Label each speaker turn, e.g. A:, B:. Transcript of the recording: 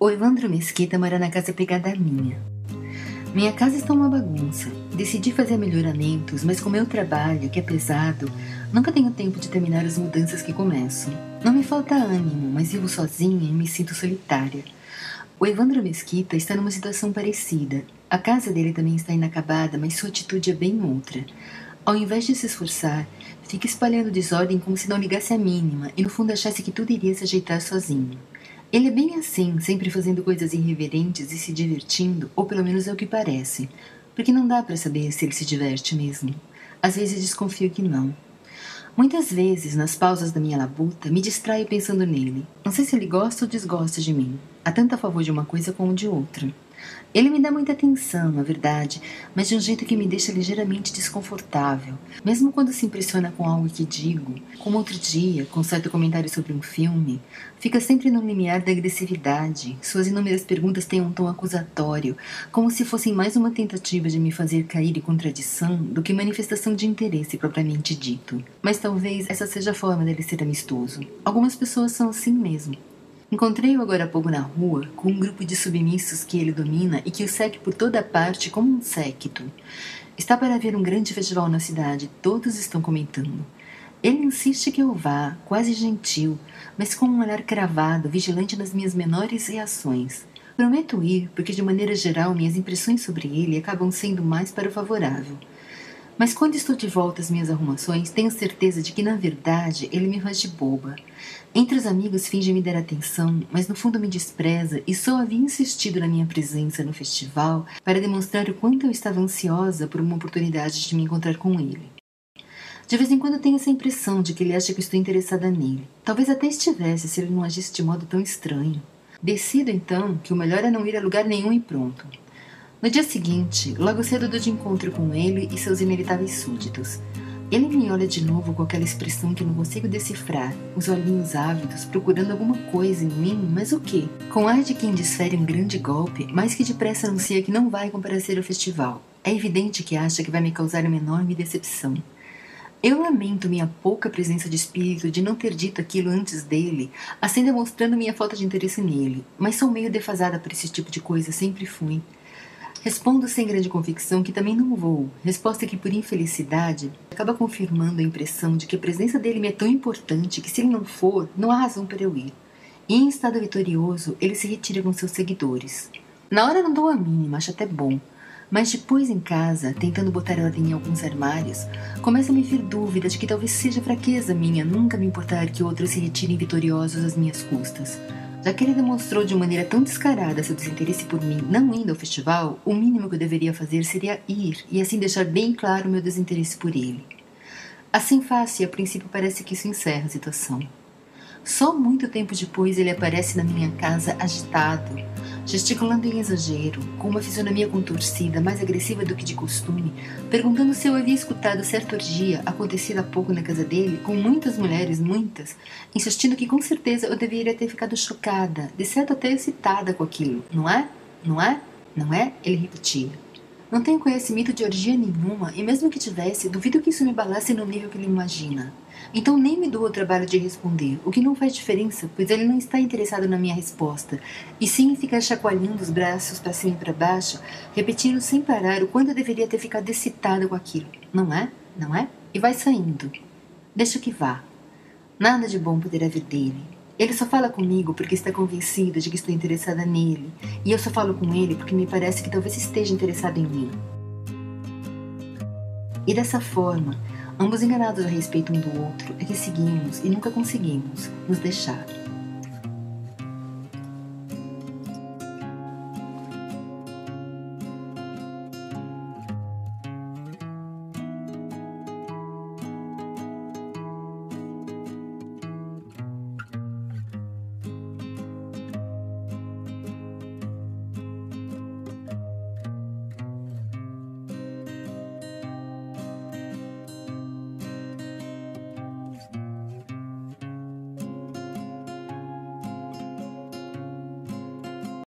A: O Evandro Mesquita mora na casa pegada minha. Minha casa está uma bagunça. Decidi fazer melhoramentos, mas com meu trabalho, que é pesado, nunca tenho tempo de terminar as mudanças que começo. Não me falta ânimo, mas vivo sozinha e me sinto solitária. O Evandro Mesquita está numa situação parecida. A casa dele também está inacabada, mas sua atitude é bem outra. Ao invés de se esforçar, fica espalhando desordem como se não ligasse a mínima e no fundo achasse que tudo iria se ajeitar sozinho. Ele é bem assim, sempre fazendo coisas irreverentes e se divertindo, ou pelo menos é o que parece, porque não dá para saber se ele se diverte mesmo. Às vezes desconfio que não. Muitas vezes, nas pausas da minha labuta, me distraio pensando nele. Não sei se ele gosta ou desgosta de mim. Há tanto a favor de uma coisa como de outra. Ele me dá muita atenção, na verdade, mas de um jeito que me deixa ligeiramente desconfortável, mesmo quando se impressiona com algo que digo, como outro dia, com certo comentário sobre um filme, fica sempre no limiar da agressividade. Suas inúmeras perguntas têm um tom acusatório, como se fossem mais uma tentativa de me fazer cair em contradição do que manifestação de interesse propriamente dito. Mas talvez essa seja a forma dele ser amistoso. Algumas pessoas são assim mesmo. Encontrei-o agora há pouco na rua, com um grupo de submissos que ele domina e que o segue por toda parte como um séquito. Está para haver um grande festival na cidade, todos estão comentando. Ele insiste que eu vá, quase gentil, mas com um olhar cravado, vigilante nas minhas menores reações. Prometo ir, porque de maneira geral minhas impressões sobre ele acabam sendo mais para o favorável. Mas quando estou de volta às minhas arrumações, tenho certeza de que, na verdade, ele me faz de boba. Entre os amigos finge me dar atenção, mas no fundo me despreza e só havia insistido na minha presença no festival para demonstrar o quanto eu estava ansiosa por uma oportunidade de me encontrar com ele. De vez em quando tenho essa impressão de que ele acha que estou interessada nele. Talvez até estivesse se ele não agisse de modo tão estranho. Decido então que o melhor é não ir a lugar nenhum e pronto. No dia seguinte, logo cedo dou de encontro com ele e seus inevitáveis súditos. Ele me olha de novo com aquela expressão que não consigo decifrar, os olhinhos ávidos, procurando alguma coisa em mim, mas o que? Com ar de quem desfere um grande golpe, mas que depressa anuncia que não vai comparecer ao festival. É evidente que acha que vai me causar uma enorme decepção. Eu lamento minha pouca presença de espírito de não ter dito aquilo antes dele, assim demonstrando minha falta de interesse nele, mas sou meio defasada por esse tipo de coisa, sempre fui. Respondo sem grande convicção que também não vou, resposta que, por infelicidade, acaba confirmando a impressão de que a presença dele me é tão importante que, se ele não for, não há razão para eu ir. E, em estado vitorioso, ele se retira com seus seguidores. Na hora não dou a mínima, acho até bom, mas depois em casa, tentando botar ordem em alguns armários, começa a me vir dúvida de que talvez seja fraqueza minha nunca me importar que outros se retirem vitoriosos às minhas custas. Já que ele demonstrou de maneira tão descarada seu desinteresse por mim, não indo ao festival, o mínimo que eu deveria fazer seria ir e assim deixar bem claro meu desinteresse por ele. Assim faz e a princípio parece que isso encerra a situação. Só muito tempo depois ele aparece na minha casa agitado, gesticulando em exagero, com uma fisionomia contorcida, mais agressiva do que de costume, perguntando se eu havia escutado certa orgia acontecida há pouco na casa dele, com muitas mulheres, muitas, insistindo que com certeza eu deveria ter ficado chocada, de certo até excitada com aquilo. Não é? Não é? Não é? Ele repetia. Não tenho conhecimento de orgia nenhuma, e mesmo que tivesse, duvido que isso me balasse no nível que ele imagina. Então nem me dou o trabalho de responder, o que não faz diferença, pois ele não está interessado na minha resposta, e sim ficar chacoalhando os braços para cima e para baixo, repetindo sem parar o quanto eu deveria ter ficado excitada com aquilo. Não é? Não é? E vai saindo. Deixa que vá. Nada de bom poderá vir dele. Ele só fala comigo porque está convencido de que estou interessada nele, e eu só falo com ele porque me parece que talvez esteja interessado em mim. E dessa forma, ambos enganados a respeito um do outro, é que seguimos e nunca conseguimos nos deixar.